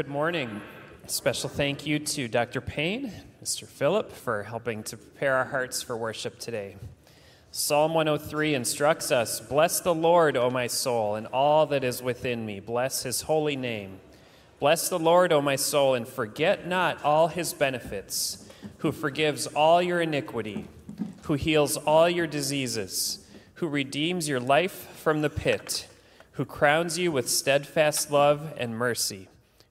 Good morning. Special thank you to Dr. Payne, Mr. Phillip, for helping to prepare our hearts for worship today. Psalm 103 instructs us Bless the Lord, O my soul, and all that is within me. Bless his holy name. Bless the Lord, O my soul, and forget not all his benefits, who forgives all your iniquity, who heals all your diseases, who redeems your life from the pit, who crowns you with steadfast love and mercy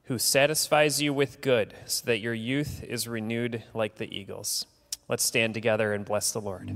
who satisfies you with good, so that your youth is renewed like the eagles. Let's stand together and bless the Lord.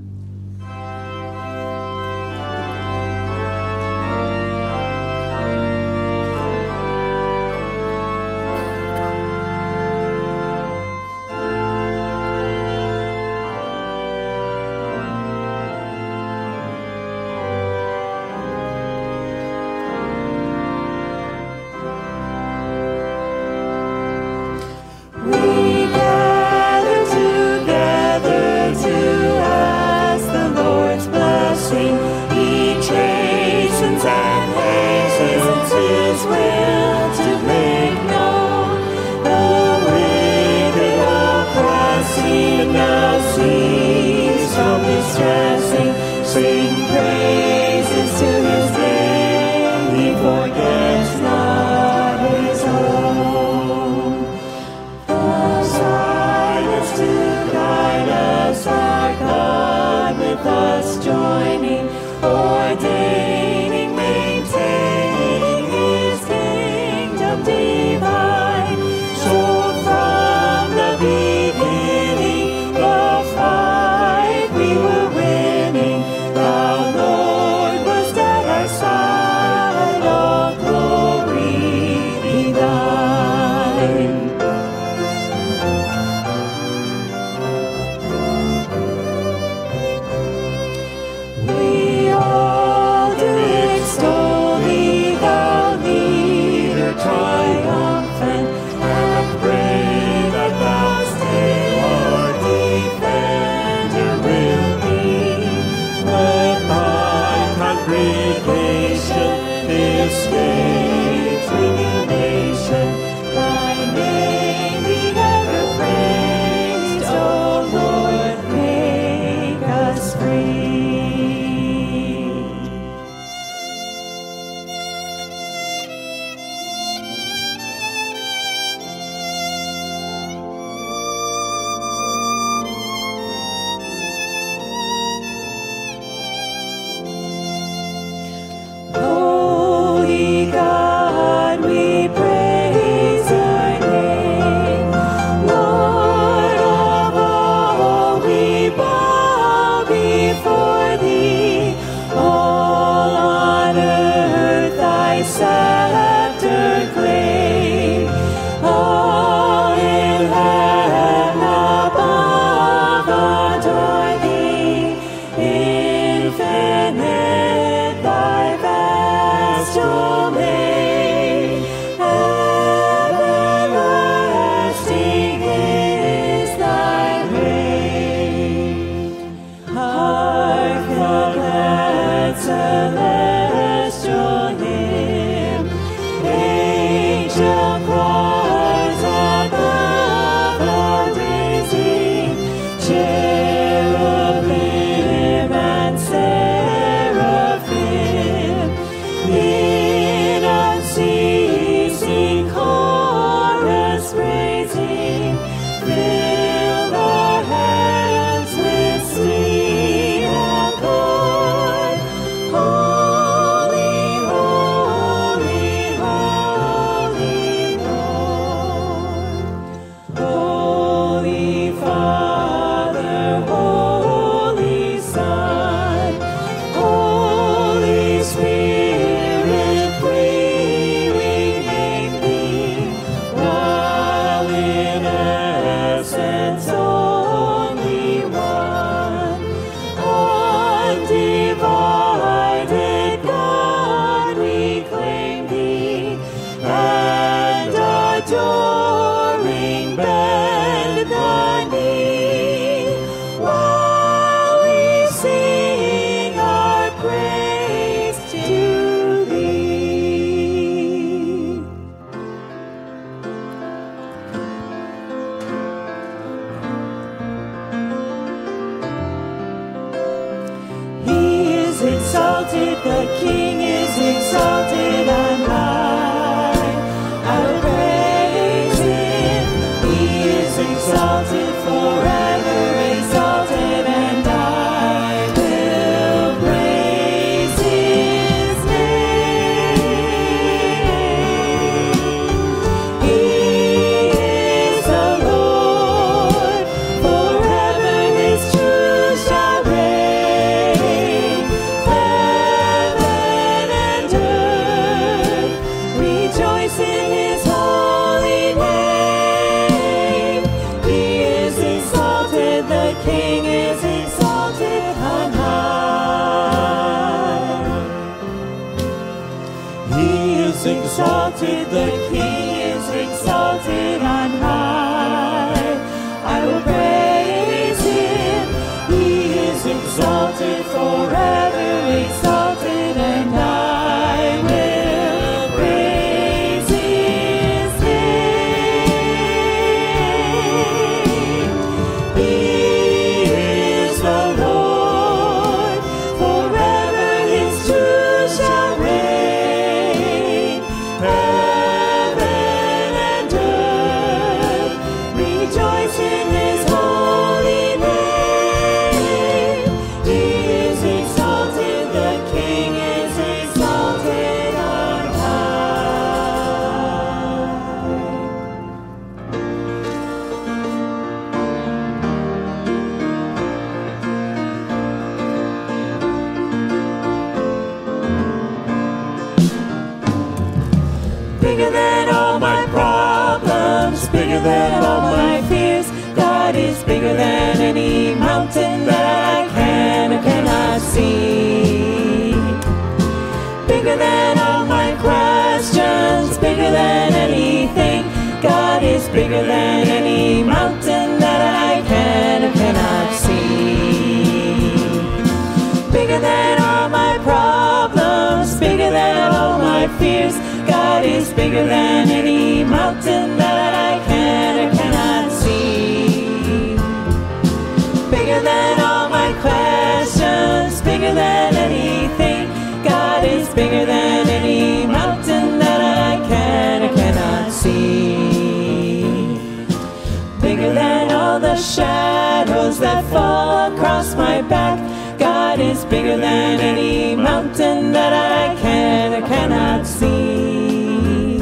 bigger than any mountain that I can or cannot see.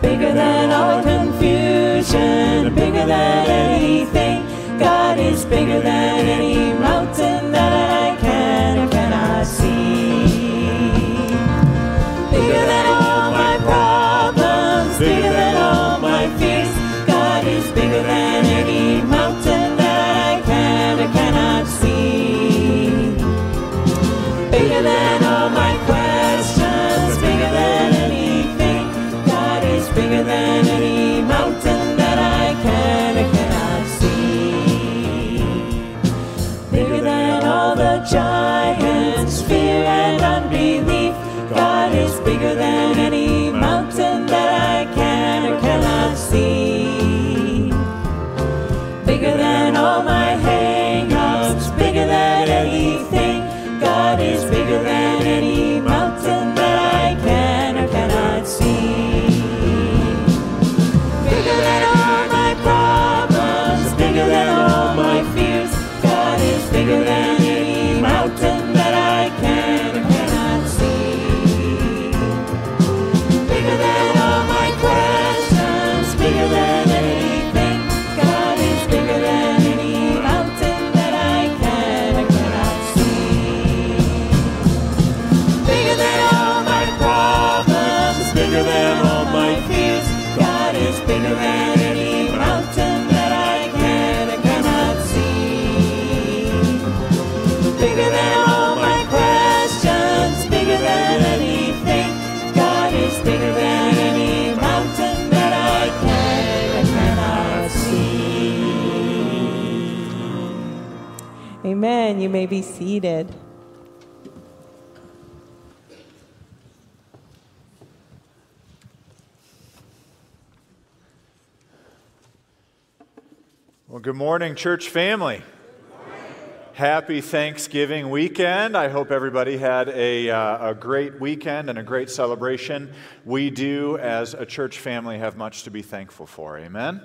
Bigger than all confusion, bigger than anything. God is bigger than any mountain that I than any may be seated. Well, good morning, church family. Happy Thanksgiving weekend. I hope everybody had a, uh, a great weekend and a great celebration. We do, as a church family, have much to be thankful for. Amen.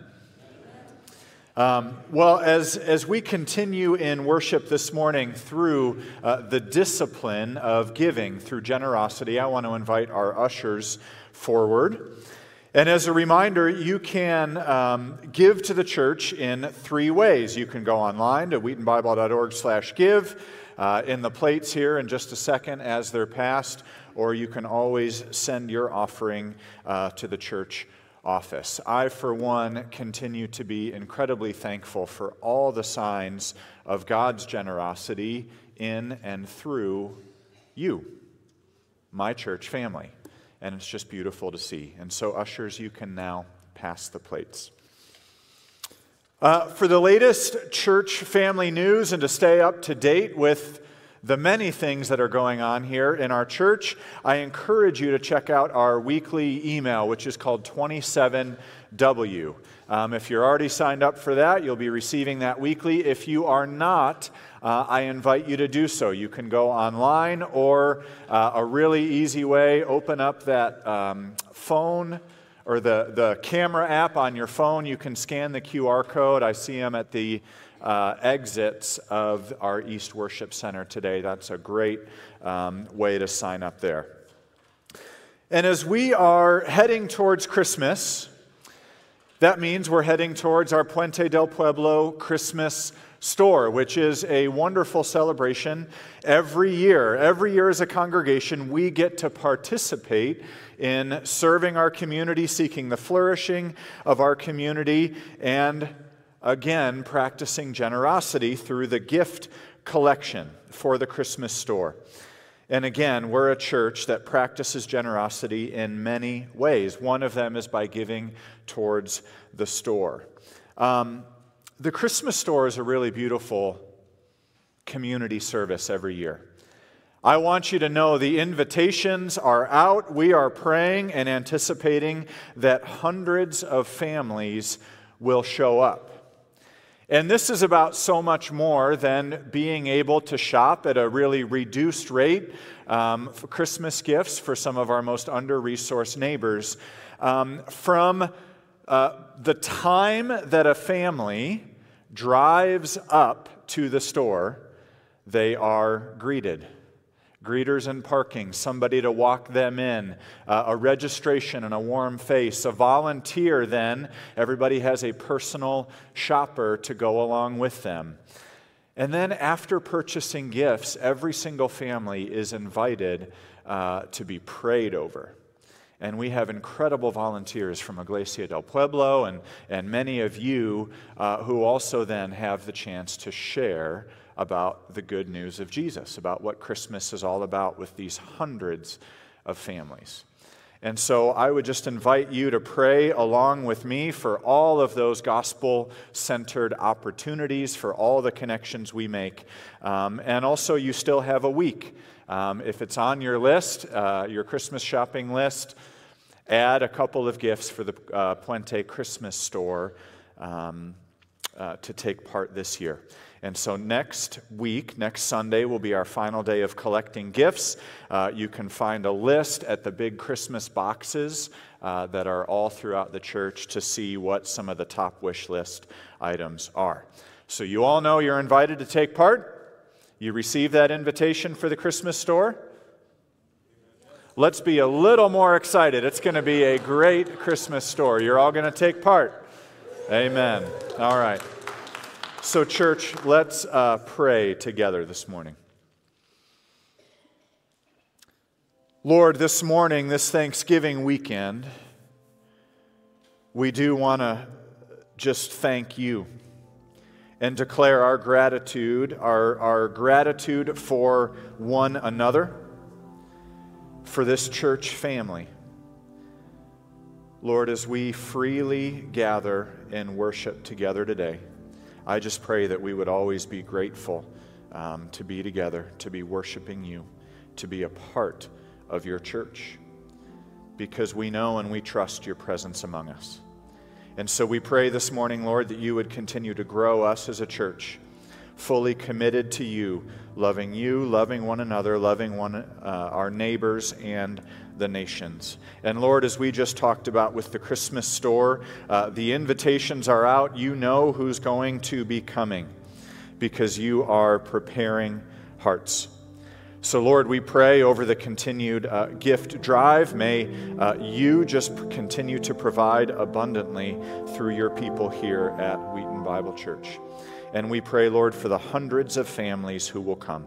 Um, well, as, as we continue in worship this morning through uh, the discipline of giving, through generosity, I want to invite our ushers forward. And as a reminder, you can um, give to the church in three ways. You can go online to wheatonbible.org slash give uh, in the plates here in just a second as they're passed, or you can always send your offering uh, to the church office. I, for one, continue to be incredibly thankful for all the signs of God's generosity in and through you, my church family and it's just beautiful to see. And so, ushers, you can now pass the plates. Uh, for the latest church family news and to stay up to date with the many things that are going on here in our church, I encourage you to check out our weekly email, which is called 27W. Um, if you're already signed up for that, you'll be receiving that weekly. If you are not, uh, I invite you to do so. You can go online or uh, a really easy way, open up that um, phone or the, the camera app on your phone. You can scan the QR code. I see them at the uh, exits of our East Worship Center today. That's a great um, way to sign up there. And as we are heading towards Christmas, that means we're heading towards our Puente del Pueblo Christmas store, which is a wonderful celebration every year. Every year, as a congregation, we get to participate in serving our community, seeking the flourishing of our community, and again, practicing generosity through the gift collection for the Christmas store. And again, we're a church that practices generosity in many ways. One of them is by giving towards the store. Um, the Christmas store is a really beautiful community service every year. I want you to know the invitations are out. We are praying and anticipating that hundreds of families will show up. And this is about so much more than being able to shop at a really reduced rate um, for Christmas gifts for some of our most under resourced neighbors. Um, from uh, the time that a family drives up to the store, they are greeted greeters and parking, somebody to walk them in, uh, a registration and a warm face, a volunteer, then everybody has a personal shopper to go along with them. And then after purchasing gifts, every single family is invited uh, to be prayed over. And we have incredible volunteers from Iglesia del Pueblo and, and many of you uh, who also then have the chance to share about the good news of Jesus, about what Christmas is all about with these hundreds of families. And so I would just invite you to pray along with me for all of those gospel centered opportunities, for all the connections we make. Um, and also, you still have a week. Um, if it's on your list, uh, your Christmas shopping list, add a couple of gifts for the uh, Puente Christmas store um, uh, to take part this year. And so next week, next Sunday, will be our final day of collecting gifts. Uh, you can find a list at the big Christmas boxes uh, that are all throughout the church to see what some of the top wish list items are. So you all know you're invited to take part. You receive that invitation for the Christmas store. Let's be a little more excited. It's going to be a great Christmas store. You're all going to take part. Amen. All right. So, church, let's uh, pray together this morning. Lord, this morning, this Thanksgiving weekend, we do want to just thank you and declare our gratitude, our, our gratitude for one another, for this church family. Lord, as we freely gather and worship together today. I just pray that we would always be grateful um, to be together, to be worshiping you, to be a part of your church, because we know and we trust your presence among us. And so we pray this morning, Lord, that you would continue to grow us as a church. fully committed to you, loving you, loving one another, loving one, uh, our neighbors, and the nations. And Lord, as we just talked about with the Christmas store, uh, the invitations are out. You know who's going to be coming because you are preparing hearts. So, Lord, we pray over the continued uh, gift drive. May uh, you just continue to provide abundantly through your people here at Wheaton Bible Church. And we pray, Lord, for the hundreds of families who will come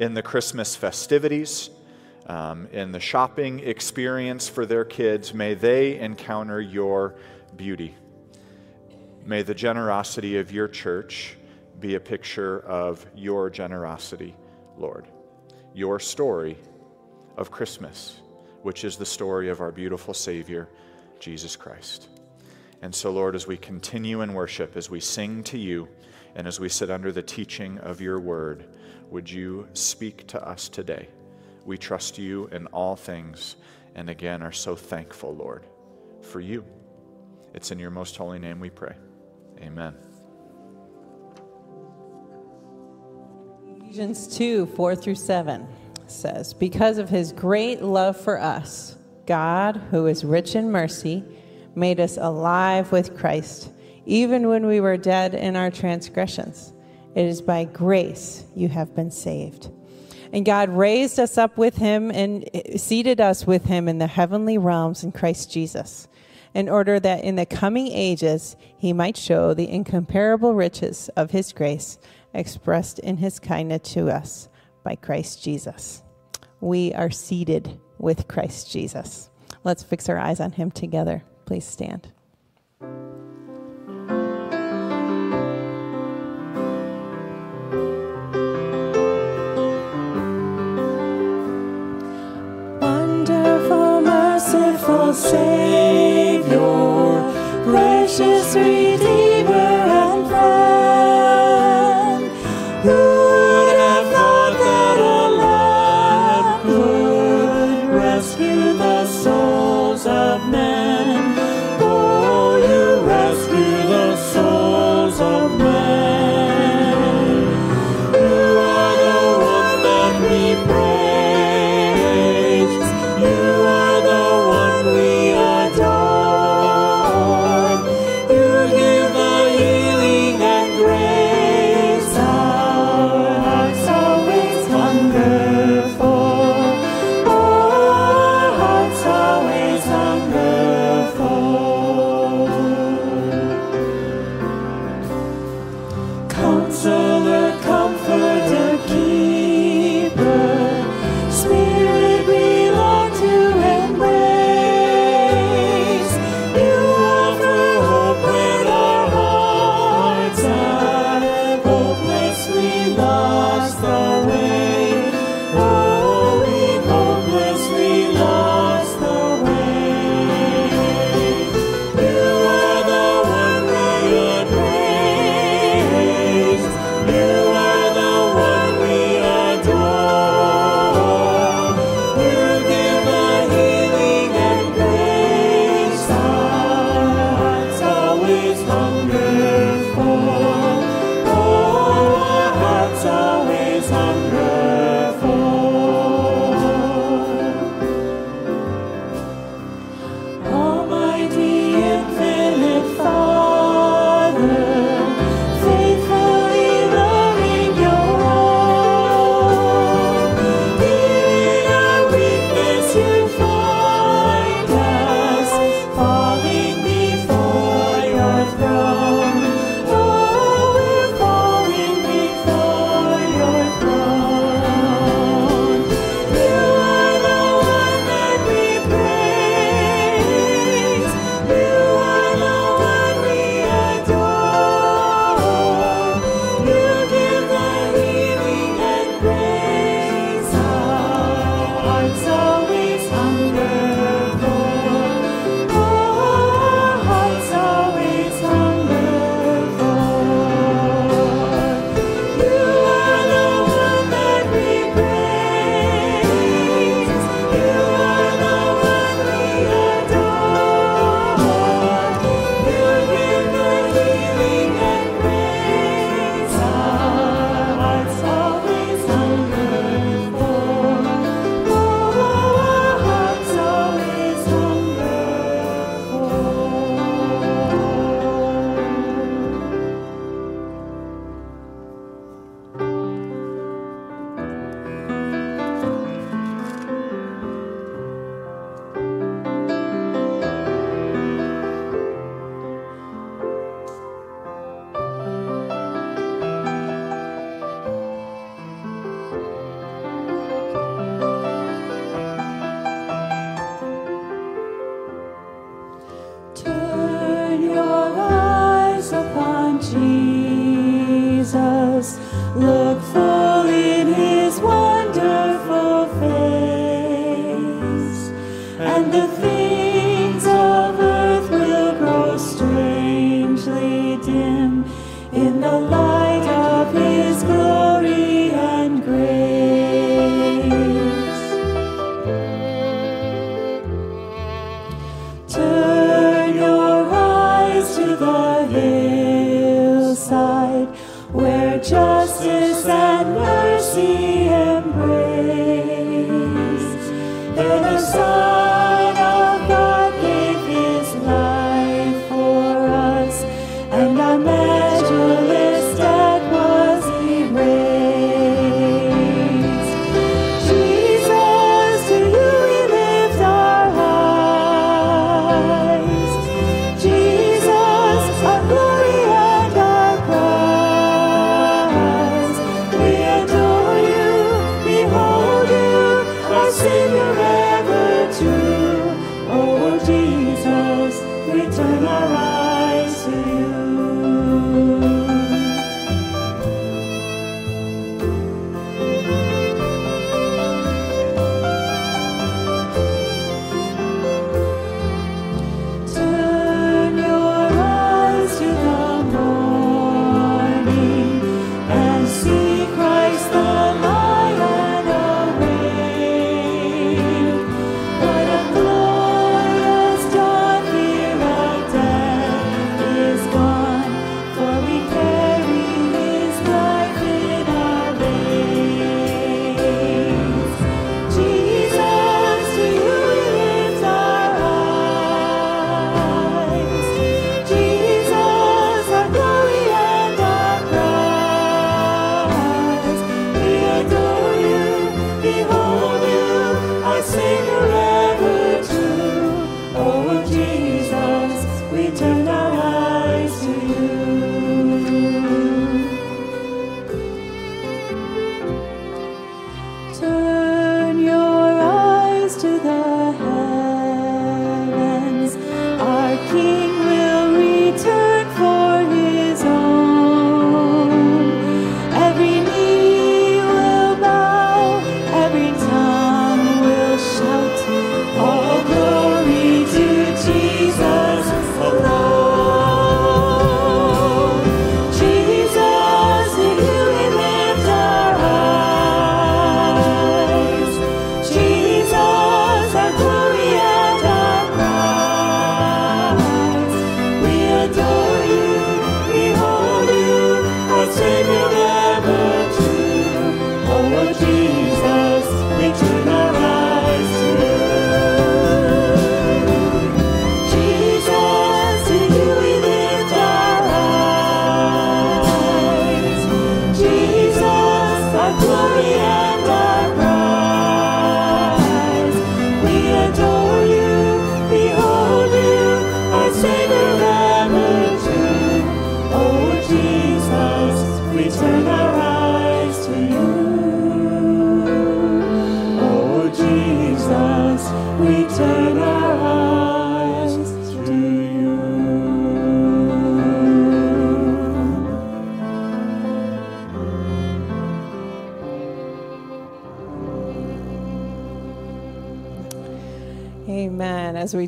in the Christmas festivities, um, in the shopping experience for their kids. May they encounter your beauty. May the generosity of your church be a picture of your generosity, Lord your story of Christmas, which is the story of our beautiful Savior, Jesus Christ. And so, Lord, as we continue in worship, as we sing to you, and as we sit under the teaching of your word, would you speak to us today? We trust you in all things, and again are so thankful, Lord, for you. It's in your most holy name we pray. Amen. Ephesians 2 4 through 7 says, Because of his great love for us, God, who is rich in mercy, made us alive with Christ, even when we were dead in our transgressions. It is by grace you have been saved. And God raised us up with him and seated us with him in the heavenly realms in Christ Jesus, in order that in the coming ages he might show the incomparable riches of his grace expressed in his kindness to us by Christ Jesus. We are seated with Christ Jesus. Let's fix our eyes on him together. Please stand. Merciful Savior, precious Redeemer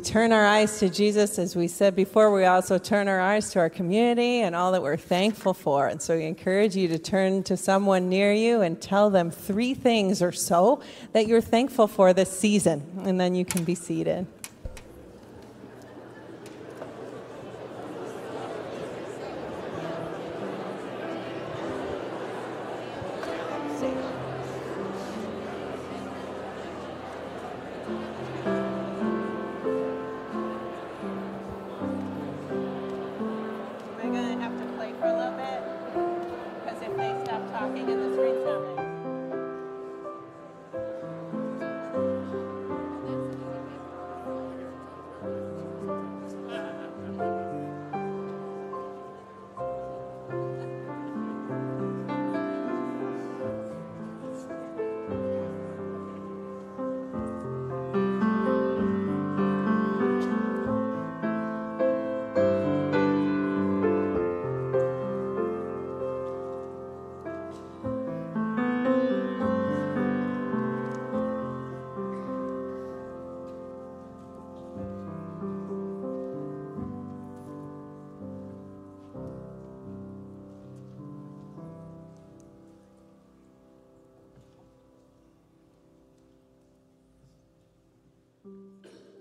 turn our eyes to Jesus, as we said before, we also turn our eyes to our community and all that we're thankful for. And so we encourage you to turn to someone near you and tell them three things or so that you're thankful for this season. And then you can be seated.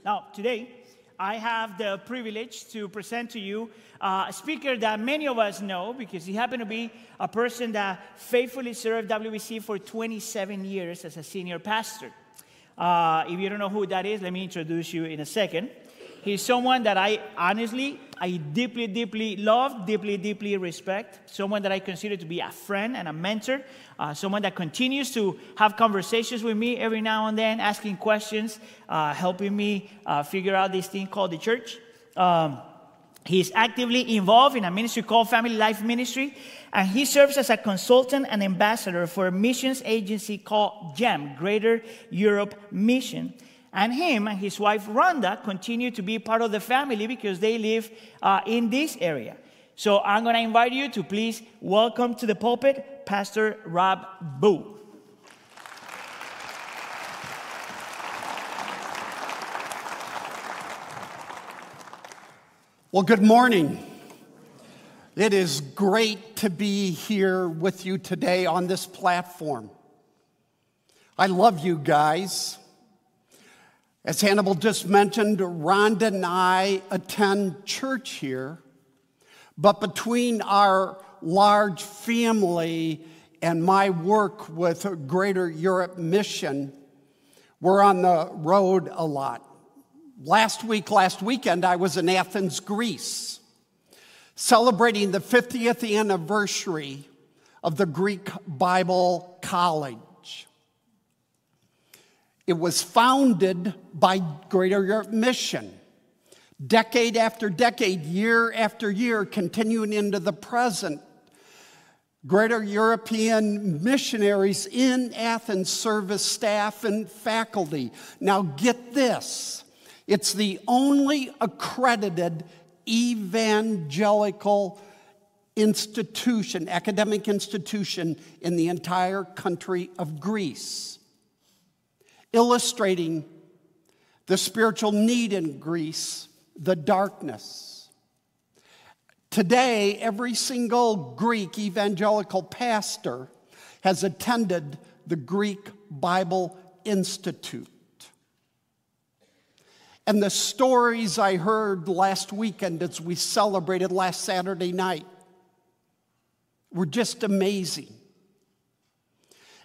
Now, today, I have the privilege to present to you a speaker that many of us know because he happened to be a person that faithfully served WBC for 27 years as a senior pastor. Uh, if you don't know who that is, let me introduce you in a second. He's someone that I honestly, I deeply, deeply love, deeply, deeply respect. Someone that I consider to be a friend and a mentor. Uh, someone that continues to have conversations with me every now and then, asking questions, uh, helping me uh, figure out this thing called the church. Um, He's actively involved in a ministry called Family Life Ministry, and he serves as a consultant and ambassador for a missions agency called GEM, Greater Europe Mission. And him and his wife Rhonda continue to be part of the family because they live uh, in this area. So I'm going to invite you to please welcome to the pulpit Pastor Rob Bugh. Well, good morning. It is great to be here with you today on this platform. I love you guys. As Hannibal just mentioned, Rhonda and I attend church here, but between our large family and my work with Greater Europe Mission, we're on the road a lot. Last week, last weekend, I was in Athens, Greece, celebrating the 50th anniversary of the Greek Bible College. It was founded by Greater Europe Mission. Decade after decade, year after year, continuing into the present, Greater European missionaries in Athens service staff and faculty. Now, get this it's the only accredited evangelical institution, academic institution in the entire country of Greece, illustrating the spiritual need in Greece, the darkness. Today, every single Greek evangelical pastor has attended the Greek Bible Institute. And the stories I heard last weekend as we celebrated last Saturday night were just amazing.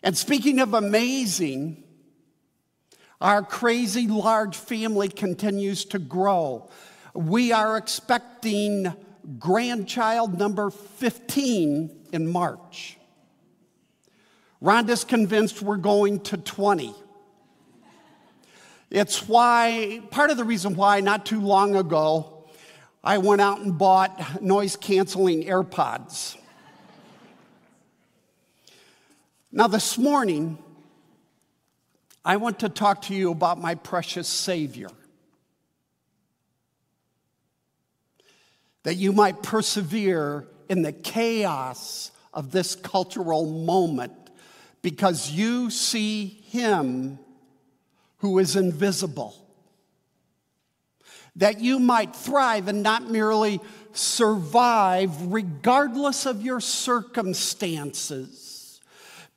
And speaking of amazing, our crazy large family continues to grow. We are expecting grandchild number 15 in March. Rhonda's convinced we're going to 20. It's why, part of the reason why, not too long ago, I went out and bought noise canceling AirPods. now, this morning, I want to talk to you about my precious Savior. That you might persevere in the chaos of this cultural moment because you see Him who is invisible. That you might thrive and not merely survive regardless of your circumstances,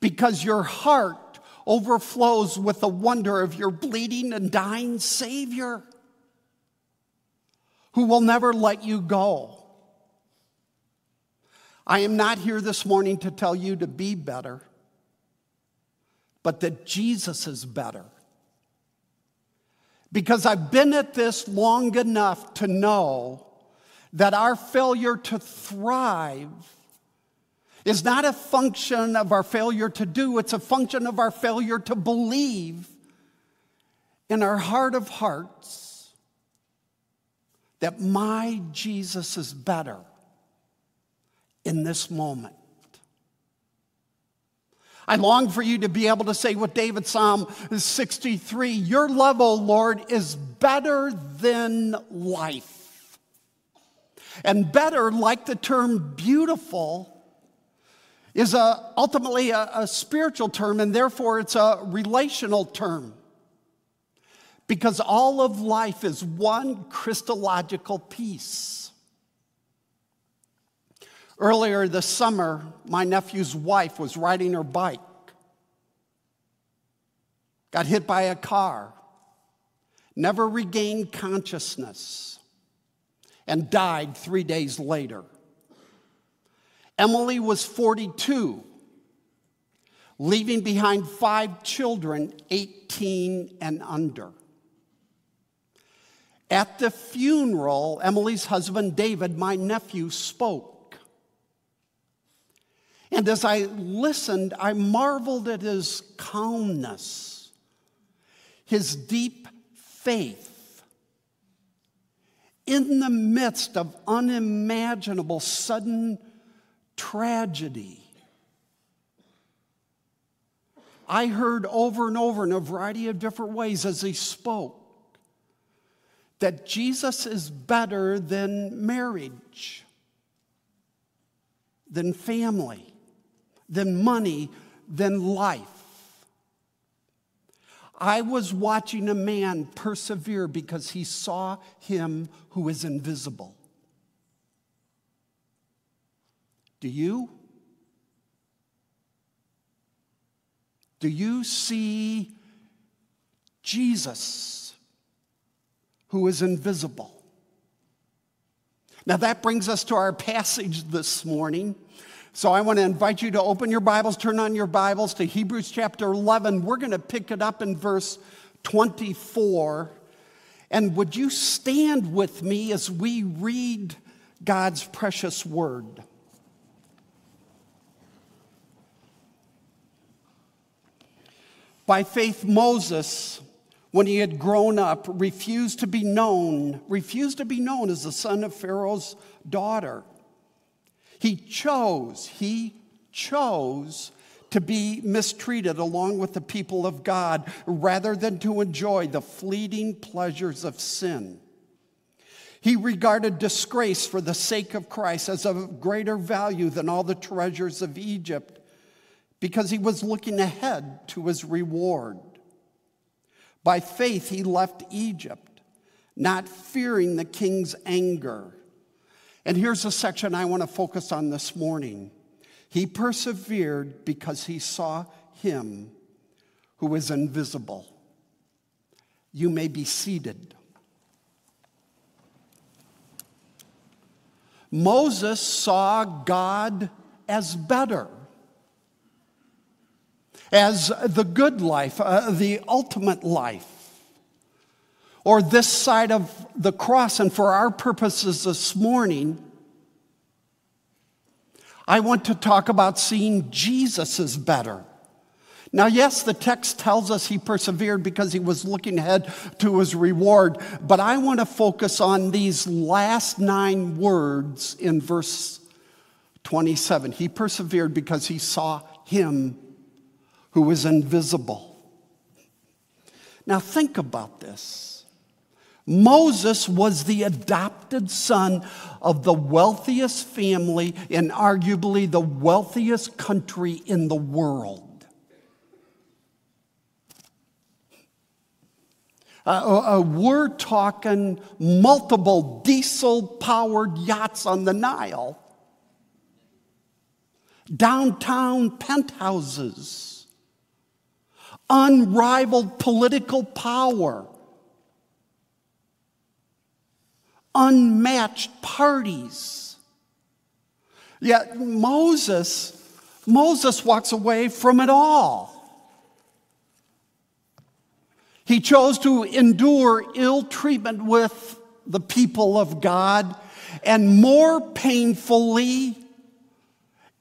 because your heart overflows with the wonder of your bleeding and dying Savior who will never let you go. I am not here this morning to tell you to be better, but that Jesus is better. Because I've been at this long enough to know that our failure to thrive is not a function of our failure to do, it's a function of our failure to believe in our heart of hearts that my Jesus is better in this moment. I long for you to be able to say with David, Psalm 63 Your love, O Lord, is better than life. And better, like the term beautiful, is a, ultimately a, a spiritual term, and therefore it's a relational term. Because all of life is one Christological piece. Earlier this summer, my nephew's wife was riding her bike, got hit by a car, never regained consciousness, and died three days later. Emily was 42, leaving behind five children, 18 and under. At the funeral, Emily's husband David, my nephew, spoke. And as I listened, I marveled at his calmness, his deep faith in the midst of unimaginable sudden tragedy. I heard over and over in a variety of different ways as he spoke that Jesus is better than marriage, than family, than money, than life. I was watching a man persevere because he saw him who is invisible. Do you? Do you see Jesus who is invisible? Now that brings us to our passage this morning. So I want to invite you to open your Bibles, turn on your Bibles to Hebrews chapter 11. We're going to pick it up in verse 24. And would you stand with me as we read God's precious word? By faith, Moses, when he had grown up, refused to be known, refused to be known as the son of Pharaoh's daughter. He chose, he chose to be mistreated along with the people of God rather than to enjoy the fleeting pleasures of sin. He regarded disgrace for the sake of Christ as of greater value than all the treasures of Egypt because he was looking ahead to his reward. By faith, he left Egypt, not fearing the king's anger and here's a section I want to focus on this morning. He persevered because he saw him who is invisible. You may be seated. Moses saw God as better, as the good life, uh, the ultimate life or this side of the cross. And for our purposes this morning, I want to talk about seeing Jesus as better. Now, yes, the text tells us he persevered because he was looking ahead to his reward, but I want to focus on these last nine words in verse 27. He persevered because he saw him who is invisible. Now, think about this. Moses was the adopted son of the wealthiest family in arguably the wealthiest country in the world. Uh, uh, we're talking multiple diesel powered yachts on the Nile, downtown penthouses, unrivaled political power unmatched parties. Yet Moses, Moses walks away from it all. He chose to endure ill treatment with the people of God and more painfully,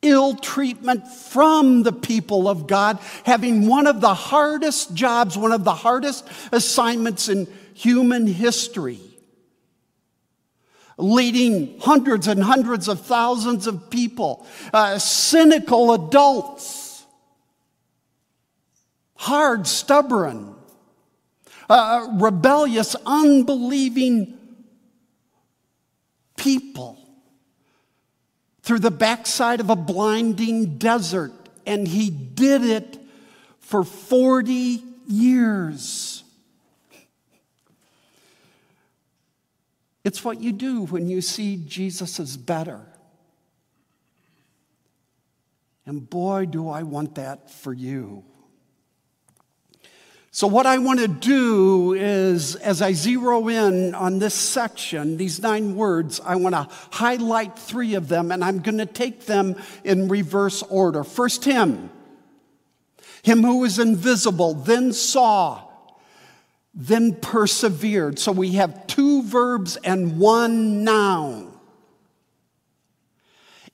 ill treatment from the people of God, having one of the hardest jobs, one of the hardest assignments in human history. Leading hundreds and hundreds of thousands of people, uh, cynical adults, hard, stubborn, uh, rebellious, unbelieving people through the backside of a blinding desert. And he did it for 40 years. It's what you do when you see Jesus is better. And boy, do I want that for you. So, what I want to do is, as I zero in on this section, these nine words, I want to highlight three of them, and I'm going to take them in reverse order. First, Him. Him who was invisible, then saw, then persevered. So we have two verbs and one noun.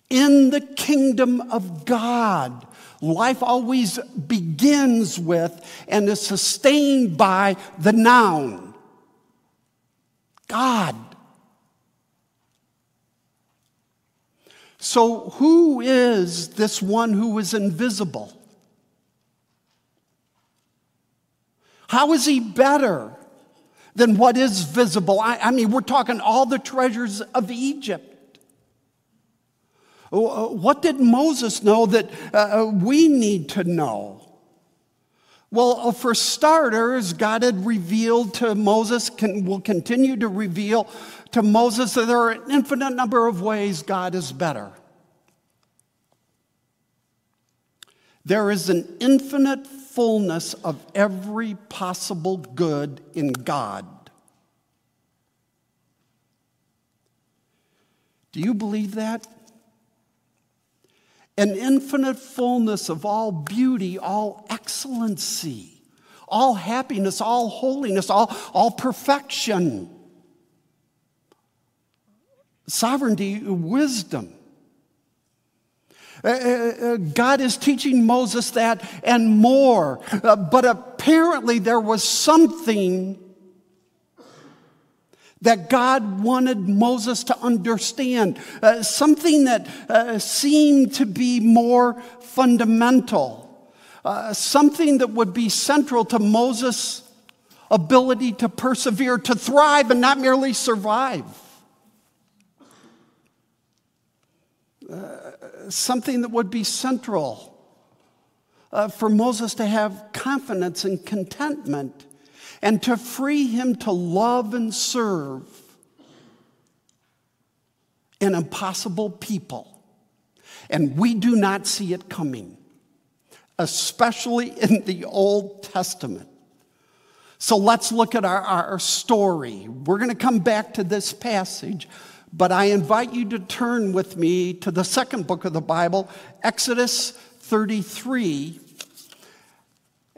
In the kingdom of God, Life always begins with and is sustained by the noun God. So, who is this one who is invisible? How is he better than what is visible? I, I mean, we're talking all the treasures of Egypt. Uh, what did Moses know that uh, uh, we need to know? Well, uh, for starters, God had revealed to Moses, can, will continue to reveal to Moses that there are an infinite number of ways God is better. There is an infinite fullness of every possible good in God. Do you believe that? An infinite fullness of all beauty, all excellency, all happiness, all holiness, all, all perfection, sovereignty, wisdom. Uh, uh, uh, God is teaching Moses that and more. but apparently, there was something that God wanted Moses to understand, uh, something that uh, seemed to be more fundamental, uh, something that would be central to Moses' ability to persevere, to thrive, and not merely survive. something that would be central uh, for Moses to have confidence and contentment and to free him to love and serve an impossible people. And we do not see it coming, especially in the Old Testament. So let's look at our, our story. We're going to come back to this passage, but I invite you to turn with me to the second book of the Bible, Exodus 33.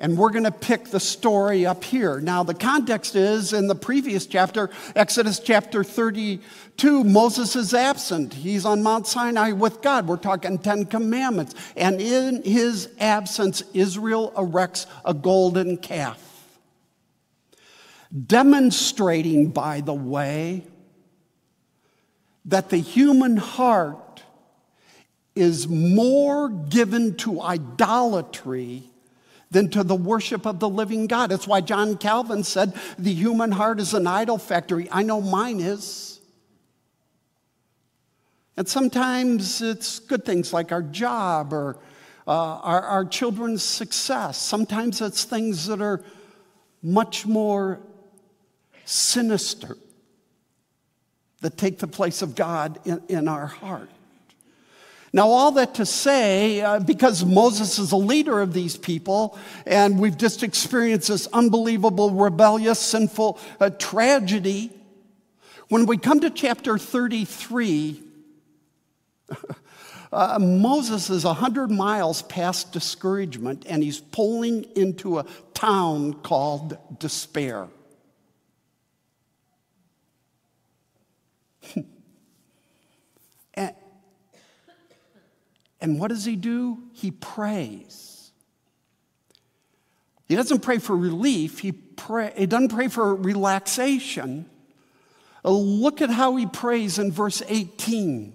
And we're going to pick the story up here. Now, the context is in the previous chapter, Exodus chapter 32, Moses is absent. He's on Mount Sinai with God. We're talking Ten Commandments. And in his absence, Israel erects a golden calf. Demonstrating, by the way, that the human heart is more given to idolatry than to the worship of the living God. That's why John Calvin said the human heart is an idol factory. I know mine is. And sometimes it's good things like our job or uh, our, our children's success. Sometimes it's things that are much more sinister that take the place of God in, in our heart. Now, all that to say, uh, because Moses is a leader of these people, and we've just experienced this unbelievable, rebellious, sinful uh, tragedy, when we come to chapter 33, uh, Moses is 100 miles past discouragement, and he's pulling into a town called despair. and what does he do? He prays. He doesn't pray for relief, he, pray, he doesn't pray for relaxation. Uh, look at how he prays in verse 18.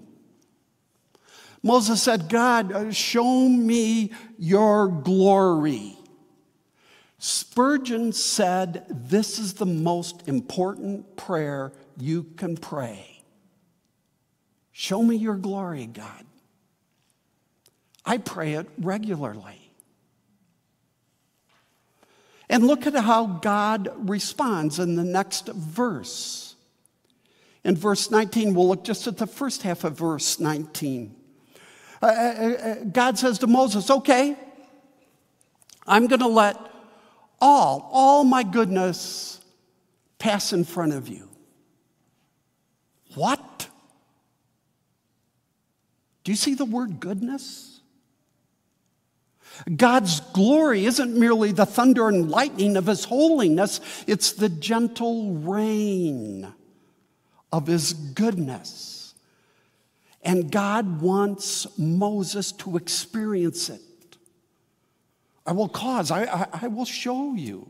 Moses said, God, uh, show me your glory. Spurgeon said, This is the most important prayer you can pray. Show me your glory, God. I pray it regularly. And look at how God responds in the next verse. In verse 19, we'll look just at the first half of verse 19. Uh, uh, uh God says to Moses, Okay, I'm going to let all, all my goodness pass in front of you. What? Do you see the word goodness? God's glory isn't merely the thunder and lightning of His holiness, it's the gentle rain of His goodness. And God wants Moses to experience it. I will cause, I, I, I will show you.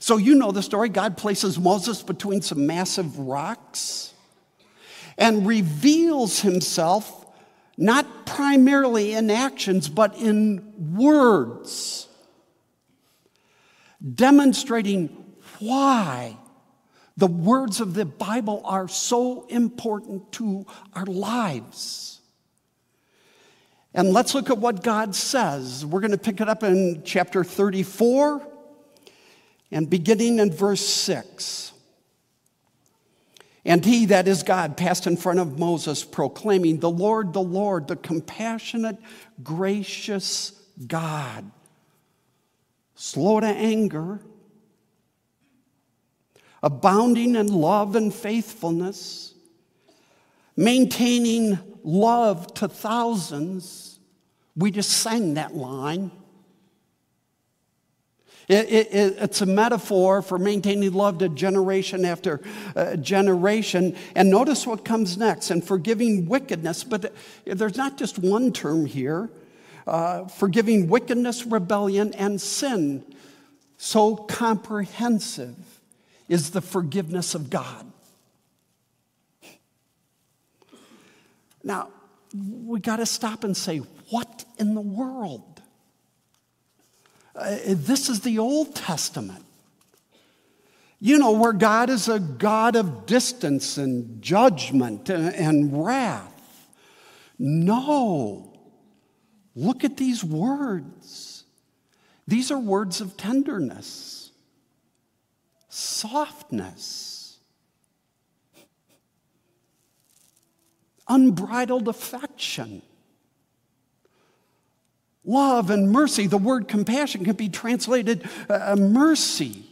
So, you know the story. God places Moses between some massive rocks and reveals himself not primarily in actions, but in words, demonstrating why the words of the Bible are so important to our lives. And let's look at what God says. We're going to pick it up in chapter 34 and beginning in verse 6. And he, that is God, passed in front of Moses, proclaiming, The Lord, the Lord, the compassionate, gracious God, slow to anger, abounding in love and faithfulness, maintaining love to thousands. We just sang that line. It, it, it's a metaphor for maintaining love to generation after uh, generation. And notice what comes next and forgiving wickedness. But there's not just one term here uh, forgiving wickedness, rebellion, and sin. So comprehensive is the forgiveness of God. Now, we got to stop and say, what in the world? Uh, this is the Old Testament. You know, where God is a God of distance and judgment and, and wrath. No. Look at these words. These are words of tenderness, softness, unbridled affection. Love and mercy. The word compassion can be translated uh, mercy.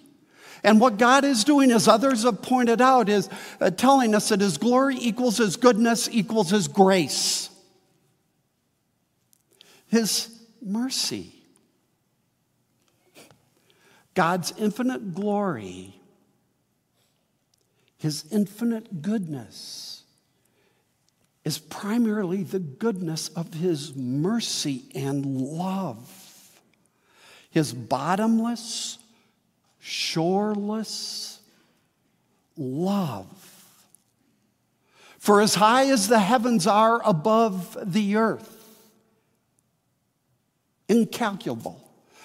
And what God is doing, as others have pointed out, is uh, telling us that His glory equals His goodness equals His grace. His mercy. God's infinite glory, His infinite goodness is primarily the goodness of His mercy and love. His bottomless, shoreless love. For as high as the heavens are above the earth, incalculable.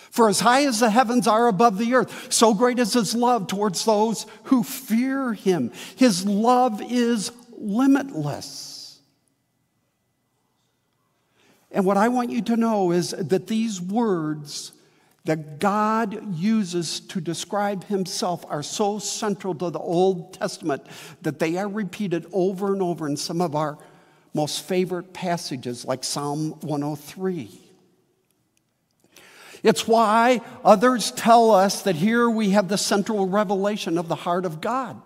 For as high as the heavens are above the earth, so great is his love towards those who fear him. His love is limitless. And what I want you to know is that these words that God uses to describe himself are so central to the Old Testament that they are repeated over and over in some of our most favorite passages, like Psalm 103. It's why others tell us that here we have the central revelation of the heart of God.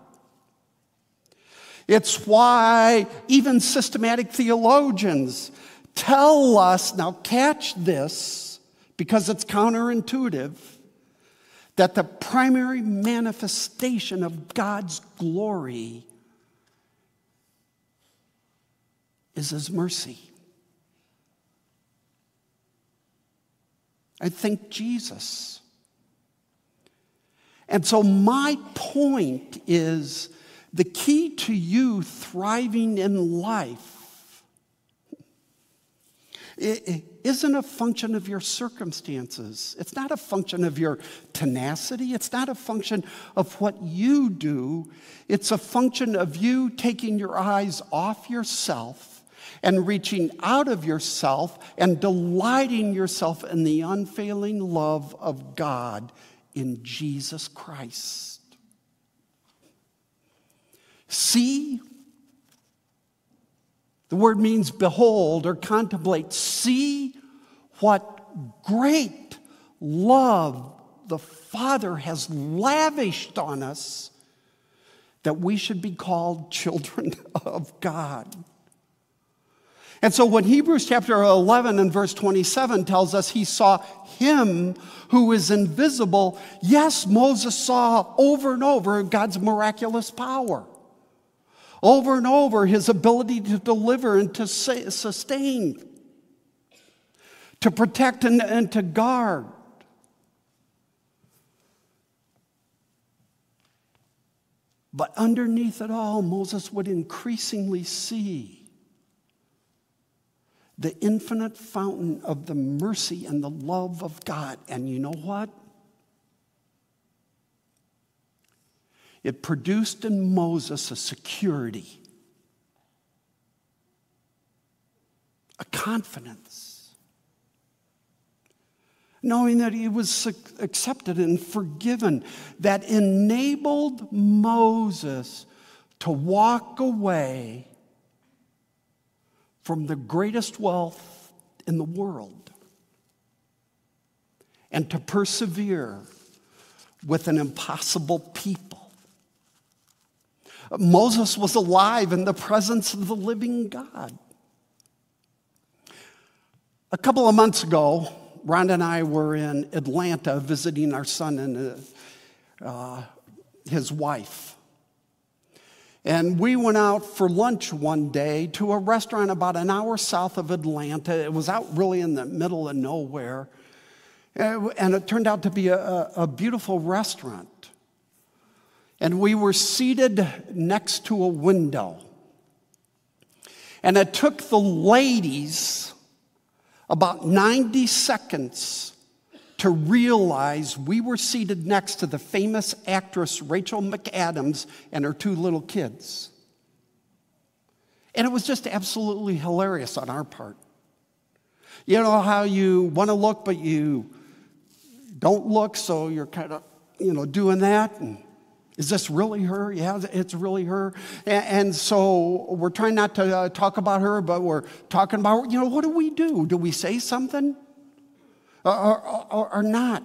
It's why even systematic theologians tell us, now catch this because it's counterintuitive, that the primary manifestation of God's glory is His mercy. I think Jesus. And so, my point is the key to you thriving in life it isn't a function of your circumstances. It's not a function of your tenacity. It's not a function of what you do. It's a function of you taking your eyes off yourself and reaching out of yourself and delighting yourself in the unfailing love of God in Jesus Christ. See the word means behold or contemplate. See what great love the Father has lavished on us that we should be called children of God. And so when Hebrews chapter 11 and verse 27 tells us he saw him who is invisible, yes, Moses saw over and over God's miraculous power. Over and over, his ability to deliver and to sustain, to protect and, and to guard. But underneath it all, Moses would increasingly see the infinite fountain of the mercy and the love of God. And you know what? It produced in Moses a security, a confidence, knowing that he was accepted and forgiven, that enabled Moses to walk away from the greatest wealth in the world and to persevere with an impossible people. Moses was alive in the presence of the living God. A couple of months ago, Rhonda and I were in Atlanta visiting our son and uh, his wife. And we went out for lunch one day to a restaurant about an hour south of Atlanta. It was out really in the middle of nowhere. And it turned out to be a, a beautiful restaurant. And we were seated next to a window. And it took the ladies about 90 seconds to realize we were seated next to the famous actress Rachel McAdams and her two little kids. And it was just absolutely hilarious on our part. You know how you want to look, but you don't look, so you're kind of, you know, doing that. And is this really her? Yeah, it's really her. And, so we're trying not to uh, talk about her, but we're talking about, you know, what do we do? Do we say something? or, or, or not.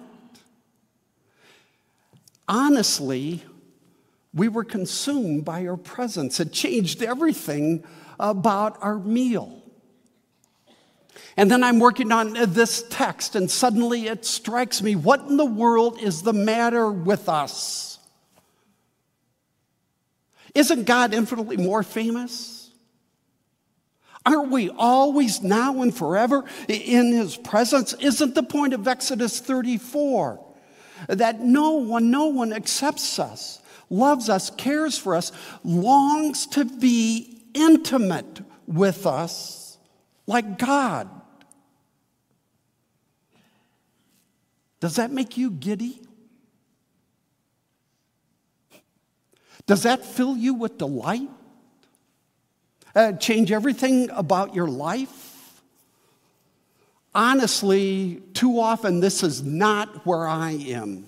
Honestly, we were consumed by her presence. It changed everything about our meal. And then I'm working on this text, and suddenly it strikes me what in the world is the matter with us? Isn't God infinitely more famous? Aren't we always now and forever in his presence? Isn't the point of Exodus 34 that no one, no one accepts us, loves us, cares for us, longs to be intimate with us like God? Does that make you giddy? Does that fill you with delight? uh, change everything about your life? Honestly, too often this is not where I am.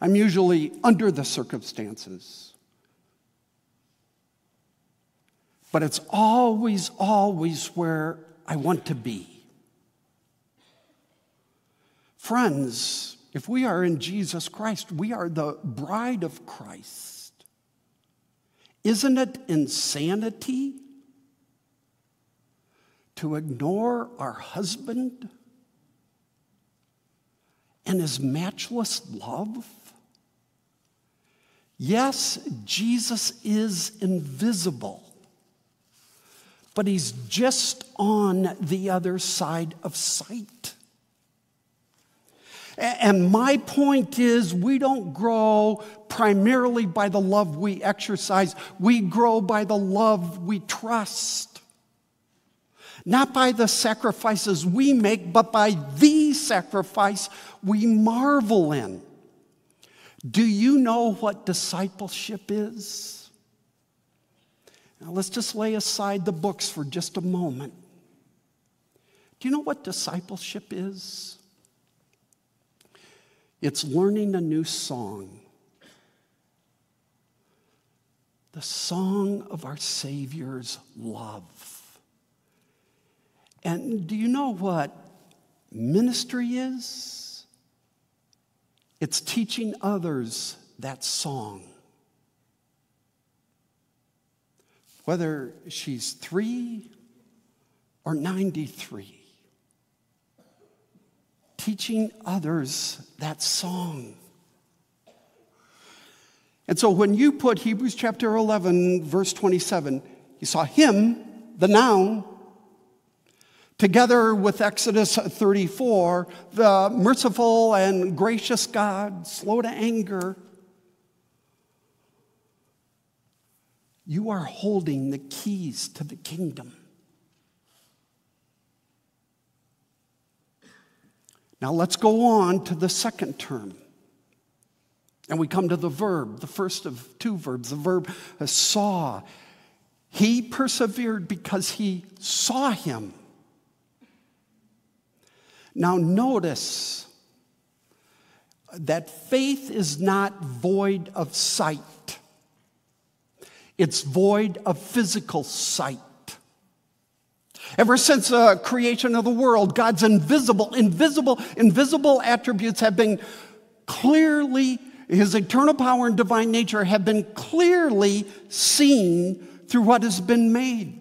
I'm usually under the circumstances. But it's always, always where I want to be. Friends, if we are in Jesus Christ, we are the bride of Christ. Isn't it insanity to ignore our husband and his matchless love? Yes, Jesus is invisible, but he's just on the other side of sight. And my point is, we don't grow primarily by the love we exercise, we grow by the love we trust. Not by the sacrifices we make, but by the sacrifice we marvel in. Do you know what discipleship is? Now, let's just lay aside the books for just a moment. Do you know what discipleship is? It's learning a new song. The song of our Savior's love. And do you know what ministry is? It's teaching others that song. Whether she's three or 93 teaching others that song. And so when you put Hebrews chapter 11, verse 27, you saw him, the noun, together with Exodus 34, the merciful and gracious God, slow to anger. you are holding the keys to the kingdom. Now let's go on to the second term. And we come to the verb, the first of two verbs, the verb saw. He persevered because he saw him. Now, notice that faith is not void of sight, it's void of physical sight. Ever since the uh, creation of the world, God's invisible, invisible, invisible attributes have been clearly, his eternal power and divine nature have been clearly seen through what has been made.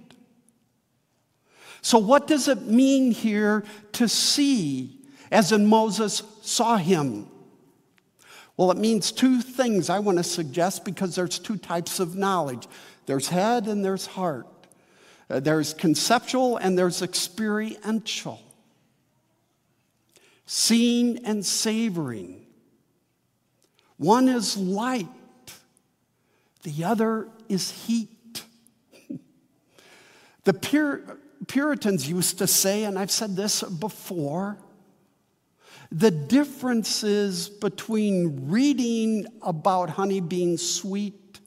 So, what does it mean here to see, as in Moses saw him? Well, it means two things I want to suggest because there's two types of knowledge there's head and there's heart, Uh, there's conceptual and there's experiential. Seeing and savoring. One is light, the other is heat. the pure Puritans used to say, and I've said this before, the differences between reading about honey being sweet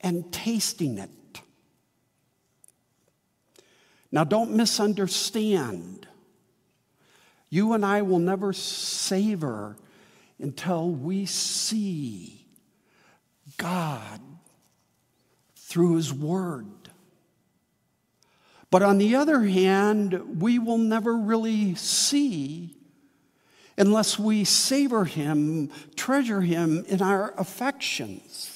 and tasting it. Now, don't misunderstand. You and I will never savor until we see God through His Word. But on the other hand, we will never really see unless we savor Him, treasure Him in our affections.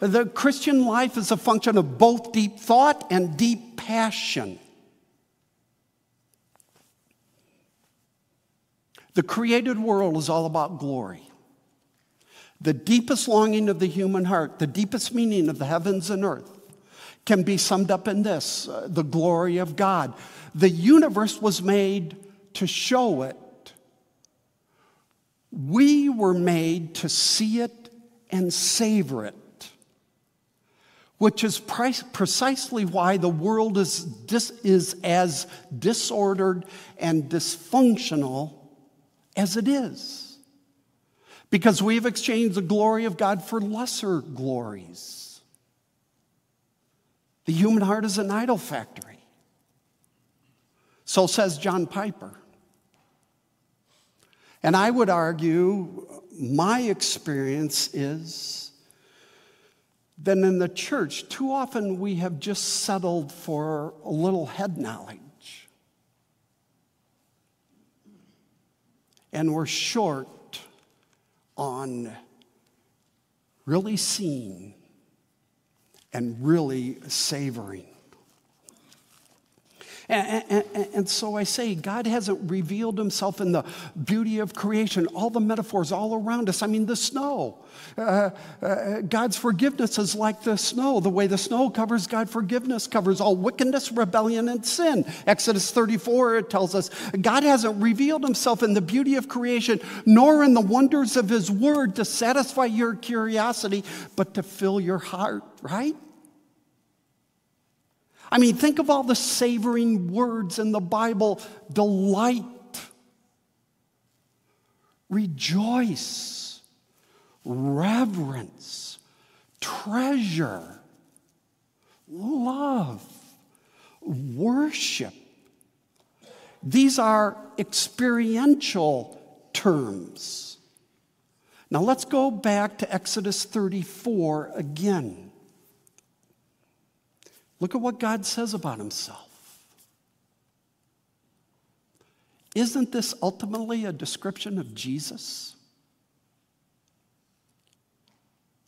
The Christian life is a function of both deep thought and deep passion. The created world is all about glory. The deepest longing of the human heart, the deepest meaning of the heavens and earth, can be summed up in this uh, the glory of God. The universe was made to show it. We were made to see it and savor it, which is precisely why the world is, dis- is as disordered and dysfunctional as it is. Because we've exchanged the glory of God for lesser glories. The human heart is an idol factory. So says John Piper. And I would argue, my experience is that in the church, too often we have just settled for a little head knowledge. And we're short on really seeing and really savoring. And, and, and, so I say, God hasn't revealed himself in the beauty of creation, all the metaphors all around us. I mean, the snow. Uh, uh, God's forgiveness is like the snow. The way the snow covers, God forgiveness covers all wickedness, rebellion, and sin. Exodus 34, it tells us God hasn't revealed himself in the beauty of creation, nor in the wonders of his word to satisfy your curiosity, but to fill your heart, right? I mean, think of all the savoring words in the Bible delight, rejoice, reverence, treasure, love, worship. These are experiential terms. Now let's go back to Exodus 34 again. Look at what God says about himself. Isn't this ultimately a description of Jesus?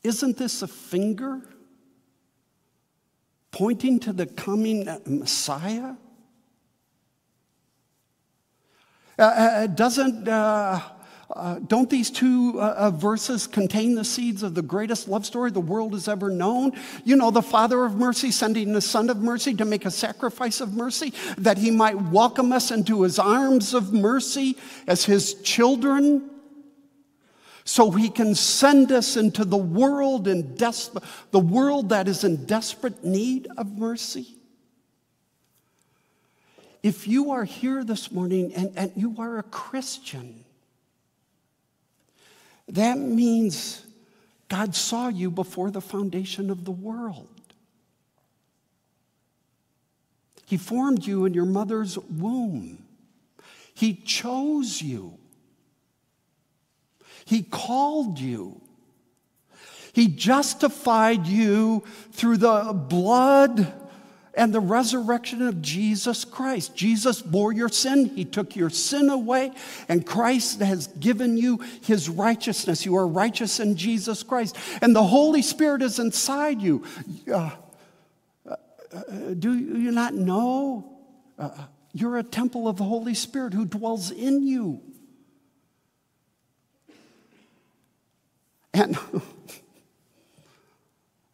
Isn't this a finger pointing to the coming Messiah? Uh, uh doesn't uh, uh, don't these two uh, uh, verses contain the seeds of the greatest love story the world has ever known? You know, the Father of mercy sending the Son of mercy to make a sacrifice of mercy, that he might welcome us into his arms of mercy as his children. so he can send us into the world in des- the world that is in desperate need of mercy. If you are here this morning and, and you are a Christian, that means God saw you before the foundation of the world. He formed you in your mother's womb. He chose you. He called you. He justified you through the blood and the resurrection of Jesus Christ. Jesus bore your sin, He took your sin away, and Christ has given you His righteousness. You are righteous in Jesus Christ, and the Holy Spirit is inside you. Uh, uh, do you not know? Uh, you're a temple of the Holy Spirit who dwells in you. And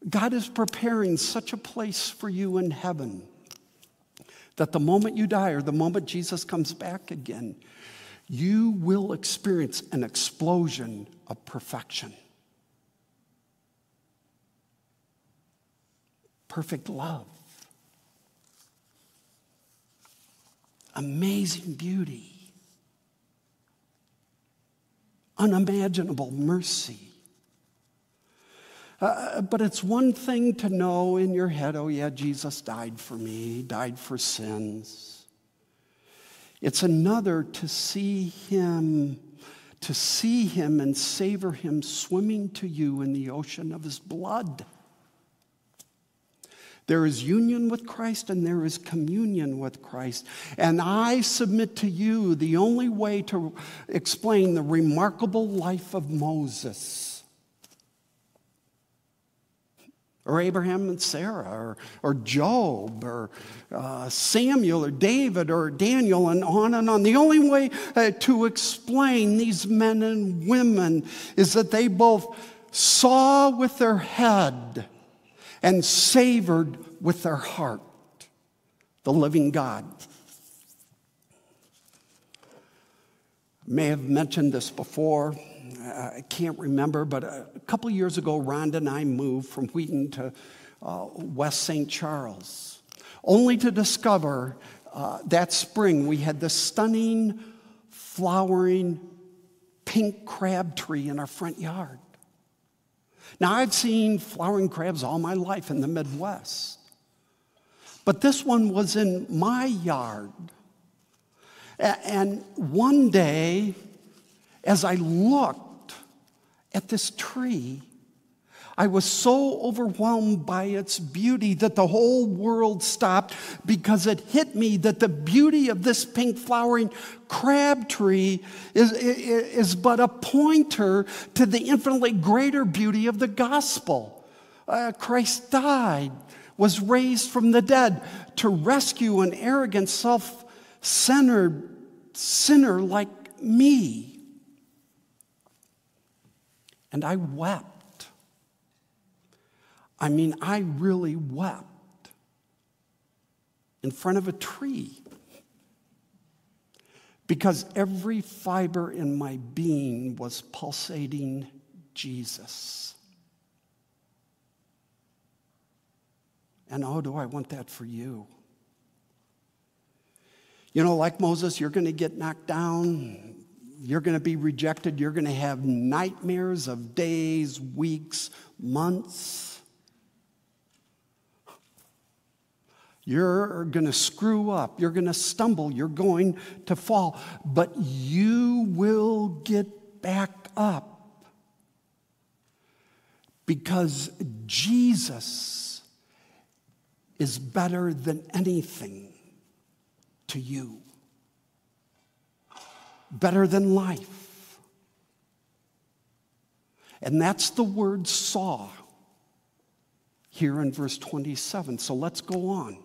God is preparing such a place for you in heaven that the moment you die or the moment Jesus comes back again, you will experience an explosion of perfection. Perfect love. Amazing beauty. Unimaginable mercy uh, but it's one thing to know in your head, oh, yeah, Jesus died for me, died for sins. It's another to see him, to see him and savor him swimming to you in the ocean of his blood. There is union with Christ and there is communion with Christ. And I submit to you the only way to explain the remarkable life of Moses or Abraham and Sarah, or, or Job, or uh, Samuel, or David, or Daniel, and on and on. The only way uh, to explain these men and women is that they both saw with their head and savored with their heart the living God. I may have mentioned this before. I can't remember, but a couple years ago, Rhonda and I moved from Wheaton to uh, West St. Charles, only to discover uh, that spring we had this stunning, flowering pink crab tree in our front yard. Now, I've seen flowering crabs all my life in the Midwest, but this one was in my yard. And one day, as I looked, at this tree, I was so overwhelmed by its beauty that the whole world stopped because it hit me that the beauty of this pink flowering crab tree is, is but a pointer to the infinitely greater beauty of the gospel. Uh, Christ died, was raised from the dead to rescue an arrogant, self centered sinner like me. And I wept. I mean, I really wept in front of a tree because every fiber in my being was pulsating Jesus. And oh, do I want that for you? You know, like Moses, you're going to get knocked down, you're going to be rejected. You're going to have nightmares of days, weeks, months. You're going to screw up. You're going to stumble. You're going to fall. But you will get back up because Jesus is better than anything to you better than life. And that's the word saw here in verse 27. So let's go on.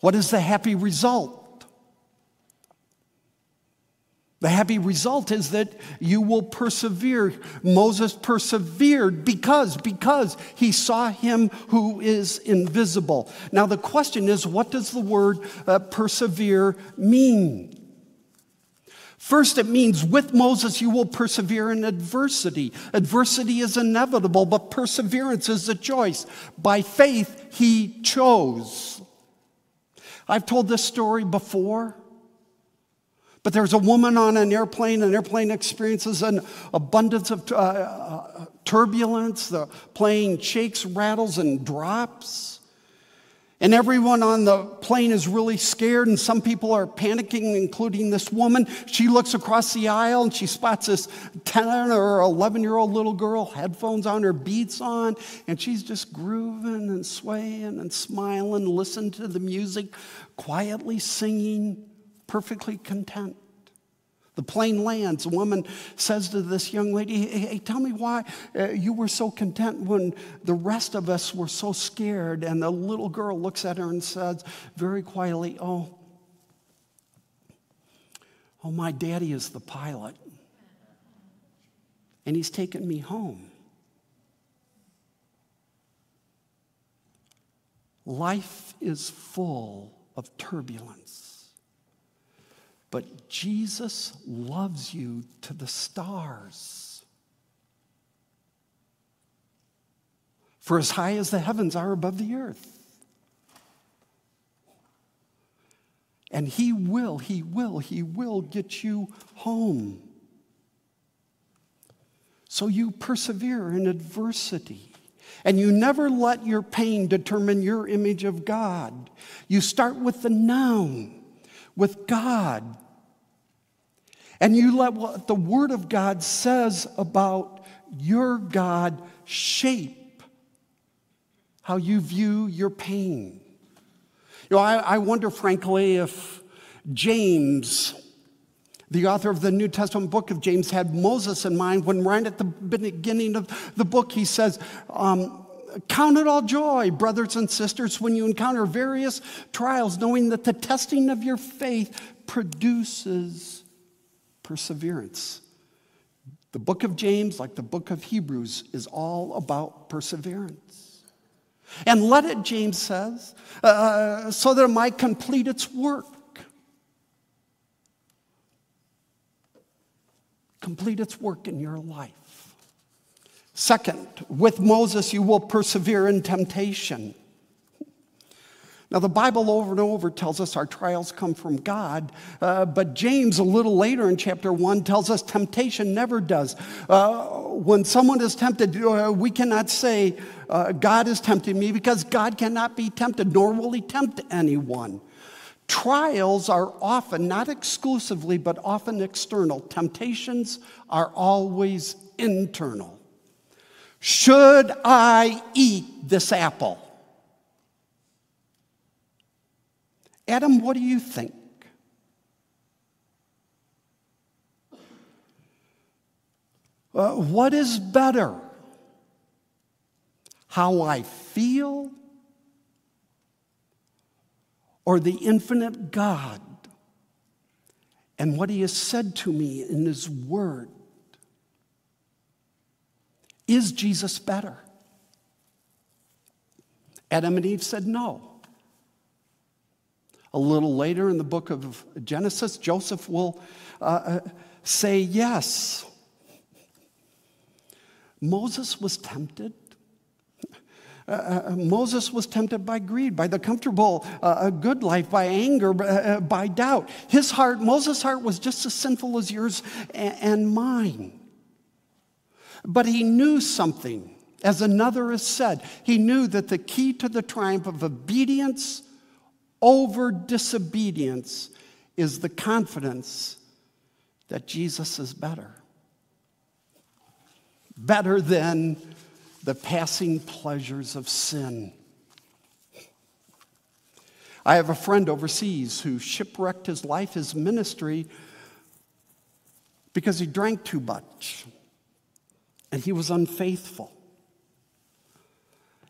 What is the happy result? The happy result is that you will persevere. Moses persevered because, because he saw him who is invisible. Now, the question is what does the word uh, persevere mean? First, it means with Moses you will persevere in adversity. Adversity is inevitable, but perseverance is a choice. By faith, he chose. I've told this story before. But there's a woman on an airplane, an airplane experiences an abundance of uh, uh, turbulence. The plane shakes, rattles, and drops. And everyone on the plane is really scared, and some people are panicking, including this woman. She looks across the aisle and she spots this 10 or 11 year old little girl, headphones on, her beats on, and she's just grooving and swaying and smiling, listening to the music, quietly singing perfectly content. The plane lands. The woman says to this young lady, Hey, hey tell me why uh, you were so content when the rest of us were so scared. And the little girl looks at her and says very quietly, Oh, oh, my daddy is the pilot. And he's taken me home. Life is full of turbulence. But Jesus loves you to the stars. For as high as the heavens are above the earth. And He will, He will, He will get you home. So you persevere in adversity. And you never let your pain determine your image of God. You start with the noun, with God. And you let what the Word of God says about your God shape how you view your pain. You know, I, I wonder, frankly, if James, the author of the New Testament book of James, had Moses in mind when right at the beginning of the book he says, um, Count it all joy, brothers and sisters, when you encounter various trials, knowing that the testing of your faith produces perseverance. The book of James, like the book of Hebrews, is all about perseverance. And let it, James says, uh, so that it might complete its work. Complete its work in your life. Second, with Moses, you will persevere in temptation. Now, the Bible over and over tells us our trials come from God, uh, but James, a little later in chapter 1, tells us temptation never does. Uh, when someone is tempted, uh, we cannot say, uh, God is tempting me, because God cannot be tempted, nor will he tempt anyone. Trials are often, not exclusively, but often external. Temptations are always internal. Should I eat this apple? Adam, what do you think? Uh, what is better? How I feel or the infinite God and what He has said to me in His Word? Is Jesus better? Adam and Eve said no. A little later in the book of Genesis, Joseph will uh, uh, say yes. Moses was tempted. Uh, uh, uh Moses was tempted by greed, by the comfortable, uh, good life, by anger, uh, by doubt. His heart, Moses' heart, was just as sinful as yours and, and mine. But he knew something. As another has said, he knew that the key to the triumph of obedience over disobedience is the confidence that Jesus is better. Better than the passing pleasures of sin. I have a friend overseas who shipwrecked his life, his ministry, because he drank too much and he was unfaithful.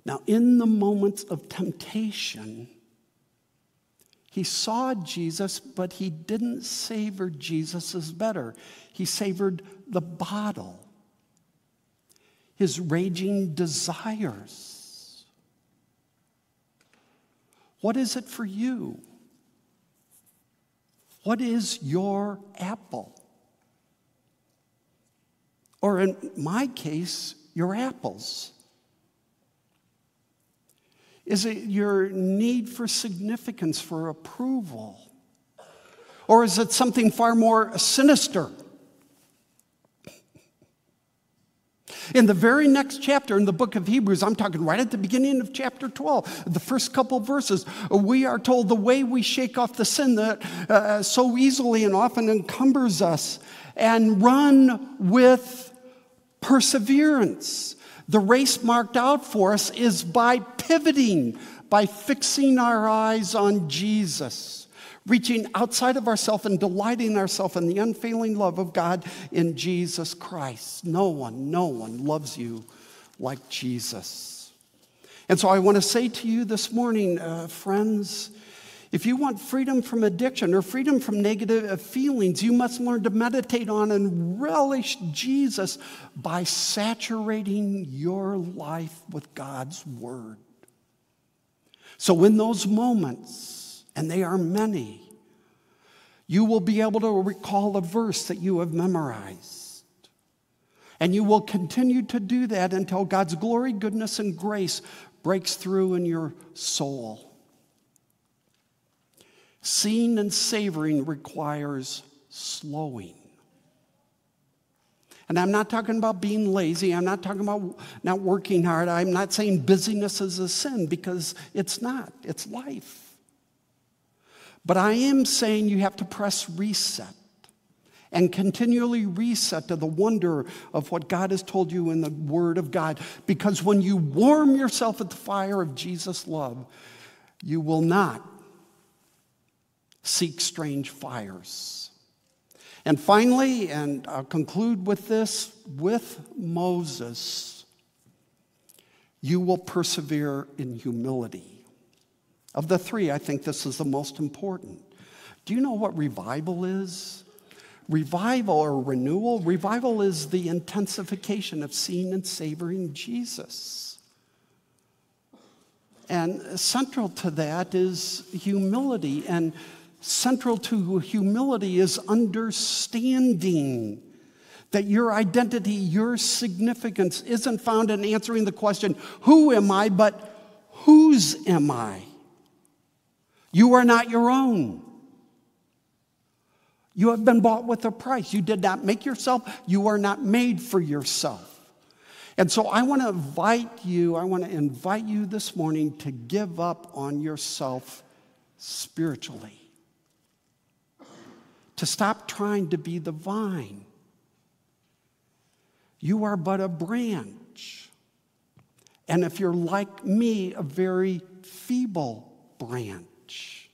Now, in the moments of temptation, he saw Jesus, but he didn't savor Jesus as better. He savored the bottle, his raging desires. What is it for you? What is your apple? Or in my case, your apples. Is it your need for significance, for approval? Or is it something far more sinister? In the very next chapter in the book of Hebrews, I'm talking right at the beginning of chapter 12, the first couple verses, we are told the way we shake off the sin that uh, so easily and often encumbers us and run with perseverance. The race marked out for us is by pivoting, by fixing our eyes on Jesus reaching outside of ourselves and delighting ourselves in the unfailing love of God in Jesus Christ. No one, no one loves you like Jesus. And so I want to say to you this morning, uh, friends, if you want freedom from addiction or freedom from negative feelings, you must learn to meditate on and relish Jesus by saturating your life with God's Word. So, in those moments, and they are many, you will be able to recall a verse that you have memorized. And you will continue to do that until God's glory, goodness, and grace breaks through in your soul. Seeing and savoring requires slowing. And I'm not talking about being lazy. I'm not talking about not working hard. I'm not saying busyness is a sin because it's not, it's life. But I am saying you have to press reset and continually reset to the wonder of what God has told you in the Word of God. Because when you warm yourself at the fire of Jesus' love, you will not seek strange fires. And finally, and I'll conclude with this with Moses, you will persevere in humility. Of the three, I think this is the most important. Do you know what revival is? Revival or renewal, revival is the intensification of seeing and savoring Jesus. And central to that is humility, and central to humility is understanding that your identity, your significance isn't found in answering the question, Who am I? but whose am I? You are not your own. You have been bought with a price. You did not make yourself, you are not made for yourself. And so I want to invite you, I want to invite you this morning to give up on yourself spiritually. To stop trying to be the vine. You are but a branch. And if you're like me, a very feeble branch.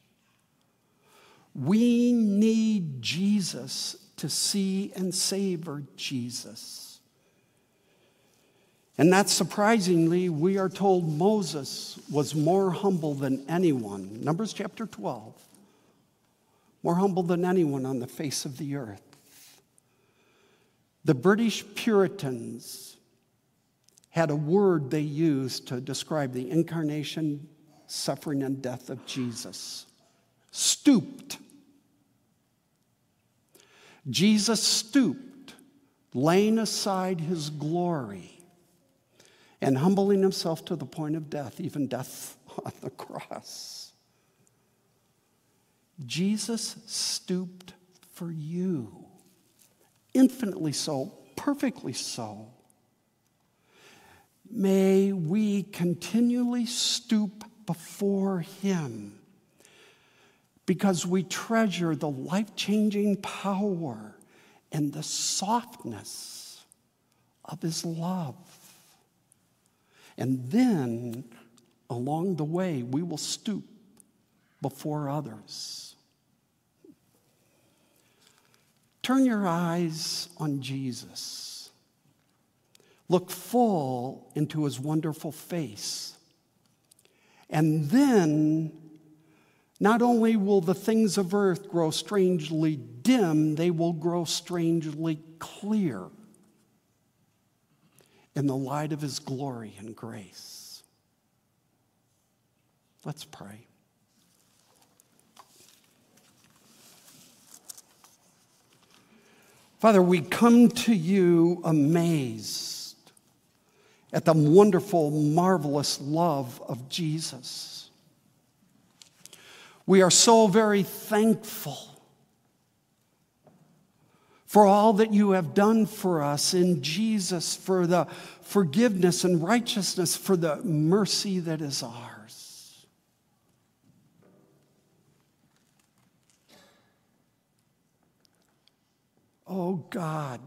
We need Jesus to see and savor Jesus. And not surprisingly, we are told Moses was more humble than anyone. Numbers chapter 12. More humble than anyone on the face of the earth. The British Puritans had a word they used to describe the incarnation, suffering, and death of Jesus stooped. Jesus stooped, laying aside his glory and humbling himself to the point of death, even death on the cross. Jesus stooped for you, infinitely so, perfectly so. May we continually stoop before him because we treasure the life changing power and the softness of His love. And then along the way, we will stoop before others. Turn your eyes on Jesus. Look full into his wonderful face. And then not only will the things of earth grow strangely dim, they will grow strangely clear in the light of his glory and grace. Let's pray. Father, we come to you amazed at the wonderful, marvelous love of Jesus. We are so very thankful for all that you have done for us in Jesus, for the forgiveness and righteousness, for the mercy that is ours. Oh God,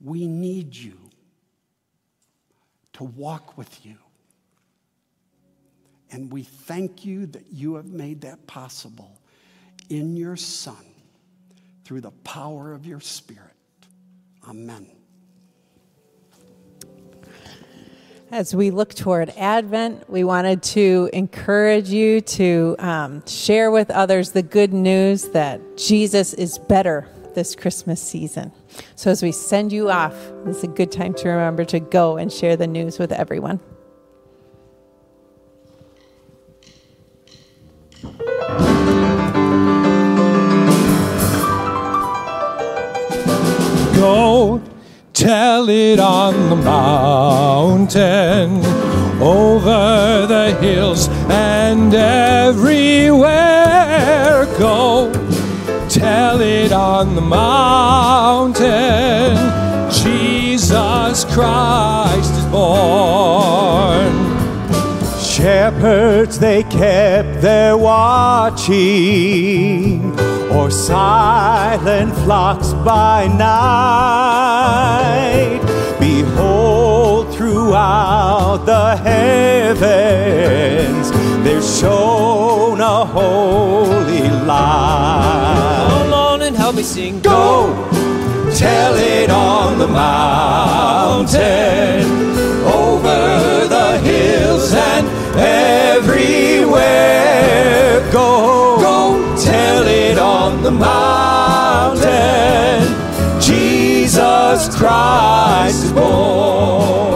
we need you to walk with you. And we thank you that you have made that possible in your Son through the power of your Spirit. Amen. As we look toward Advent, we wanted to encourage you to um, share with others the good news that Jesus is better this Christmas season. So, as we send you off, this is a good time to remember to go and share the news with everyone. Go tell it on the mountain, over the hills and everywhere. Go tell it on the mountain, Jesus Christ is born. Shepherds, they kept their watching, or silent flocks by night. Behold, throughout the heavens, there's shone a holy light. Come on and help me sing. Go tell it on the mountain, the mountain. Jesus Christ is born.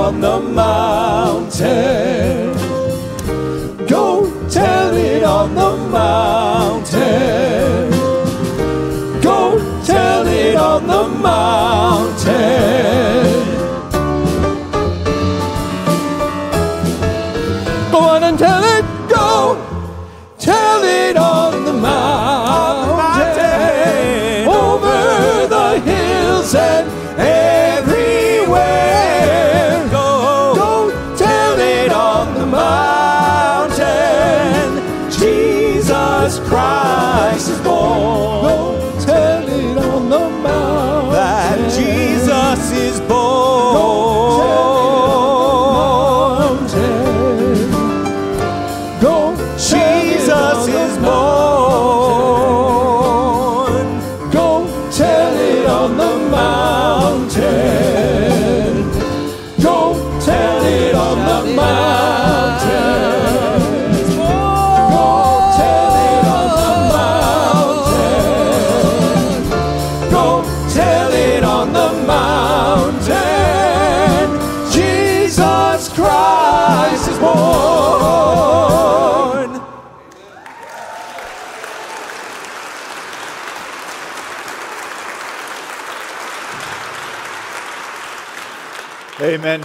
On the mountain. Go tell it on the mountain. Go tell it on the mountain.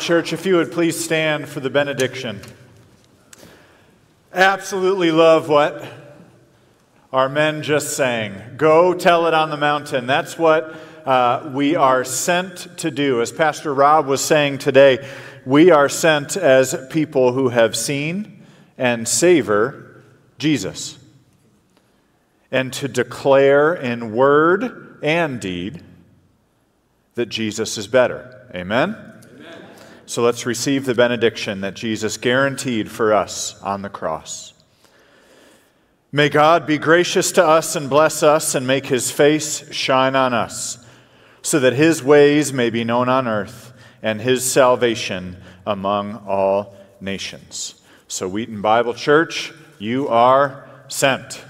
Church. If you would please stand for the benediction. Absolutely love what our men just sang. Go tell it on the mountain. That's what uh, we are sent to do. As Pastor Rob was saying today, we are sent as people who have seen and savor Jesus and to declare in word and deed that Jesus is better. Amen? So let's receive the benediction that Jesus guaranteed for us on the cross. May God be gracious to us and bless us and make his face shine on us, so that his ways may be known on earth and his salvation among all nations. So, Wheaton Bible Church, you are sent.